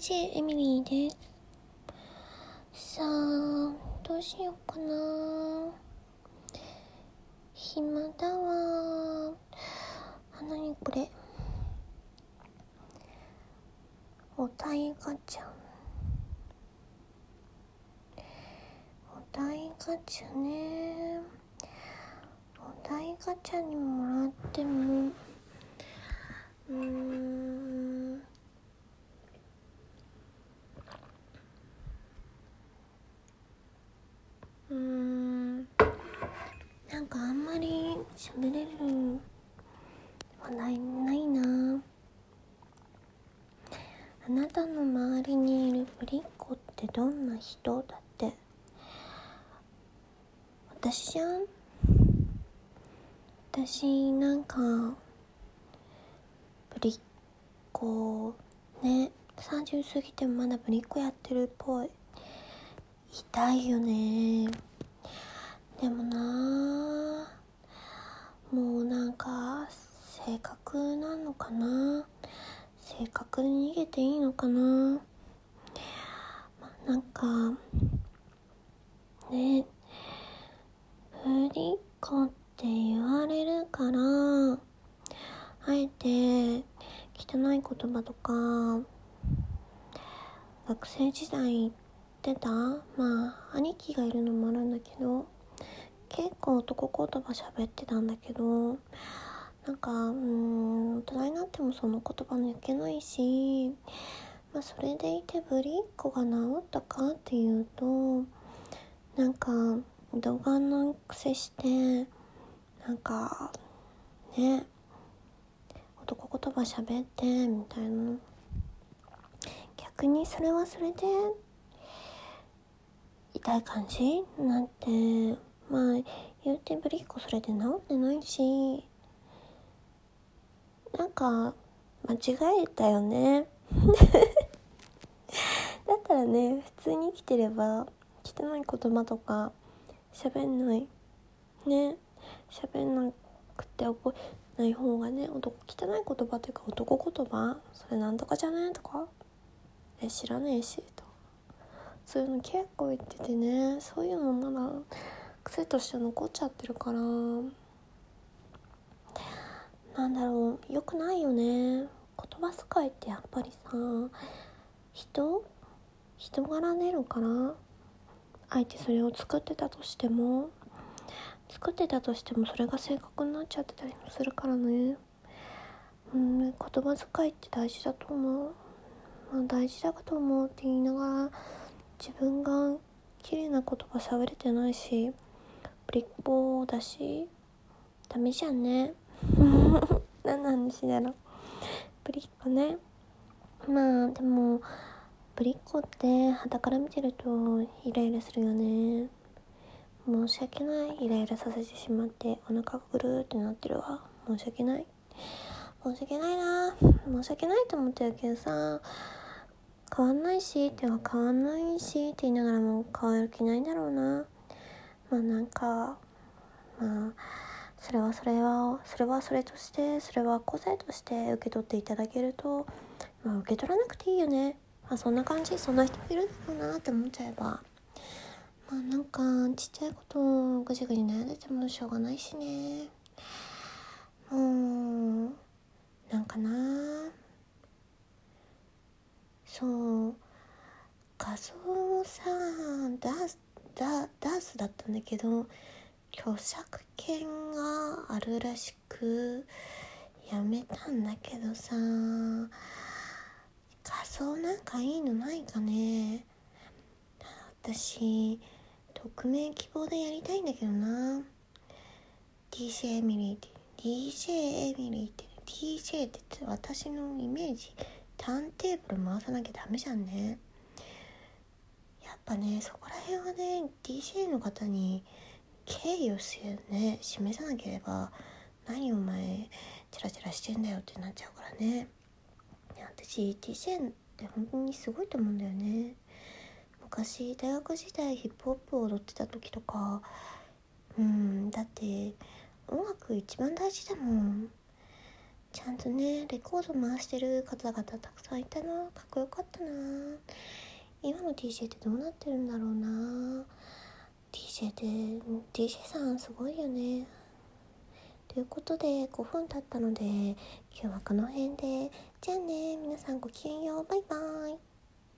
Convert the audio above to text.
DJ エミリーです。さあ、どうしようかな。暇だわ。あ、なにこれ。お題ガチャ。お題ガチャね。お題ガチャにもらっても、うーん。うーんなんかあんまり喋れる話題ないなあなたの周りにいるぶりっ子ってどんな人だって。私じゃん。私なんかぶりっ子ね。30過ぎてもまだぶりっ子やってるっぽい。痛いよね。でもなもうなんか性格なのかな？性格で逃げていいのかな、まあ、なんかねぶり子って言われるからあえて汚い言葉とか学生時代言ってたまあ兄貴がいるのもあるんだけど結構男言葉喋ってたんだけどなんかうん大人になってもその言葉抜けないし、まあ、それでいてぶりっ子が治ったかっていうとなんか動画の癖してなんかね男言葉喋ってみたいな。逆にそれはそれで痛い感じなってまあ言うてぶりっ子それで治ってないしなんか間違えたよね。だったらね普通に生きてれば汚い言葉とか喋んない。ね。喋んなくて覚えない方がね男汚い言葉というか男言葉？それなんとかじゃね？とか？え知らねえしと。そういうの結構言っててね。そういうのまだ癖として残っちゃってるから。なんだろうよくないよね。言葉遣いってやっぱりさ人人柄出るから。相手それを作ってたとしても作ってたとしてもそれが正確になっちゃってたりもするからね。うん言葉遣いって大事だと思う、まあ、大事だと思うって言いながら自分が綺麗な言葉喋れてないしぶりっ子だしダメじゃんね。何の話だろう。ぶりっ子ね。まあでもぶりっ子って肌から見てるとイライラするよね。申し訳ない。イライラさせてしまってお腹がぐるーってなってるわ。申し訳ない。申し訳ないな。申し訳ないと思ってるけどさ変わんないしっては変わんないしって言いながらも変わる気ないんだろうな。まあなんかまあそれはそれはそれはそれとしてそれは個性として受け取っていただけると、まあ、受け取らなくていいよね、まあ、そんな感じ。そんな人いるだろうなって思っちゃえば。まあなんかちっちゃいことをぐじぐじ悩んでてもしょうがないしね。もうなんかな。そう。画像をさ出すダダースだったんだけど著作権があるらしくやめたんだけどさ画像なんかいいのないかね。私匿名希望でやりたいんだけどな。DJ エミリーって DJ エミリーって DJ って私のイメージターンテーブル回さなきゃダメじゃんね。ぱねそこら辺はね DJ の方に敬意をね示さなければ何お前チラチラしてんだよってなっちゃうからね。私 DJ って本当にすごいと思うんだよね。昔大学時代ヒップホップを踊ってた時とかうんだって音楽一番大事だもん。ちゃんとねレコード回してる方々たくさんいたな。かっこよかったな。今の DJ ってどうなってるんだろうな。DJ って DJ さんすごいよね。ということで5分経ったので今日はこの辺で。じゃあね皆さんごきげんよう。バイバーイ。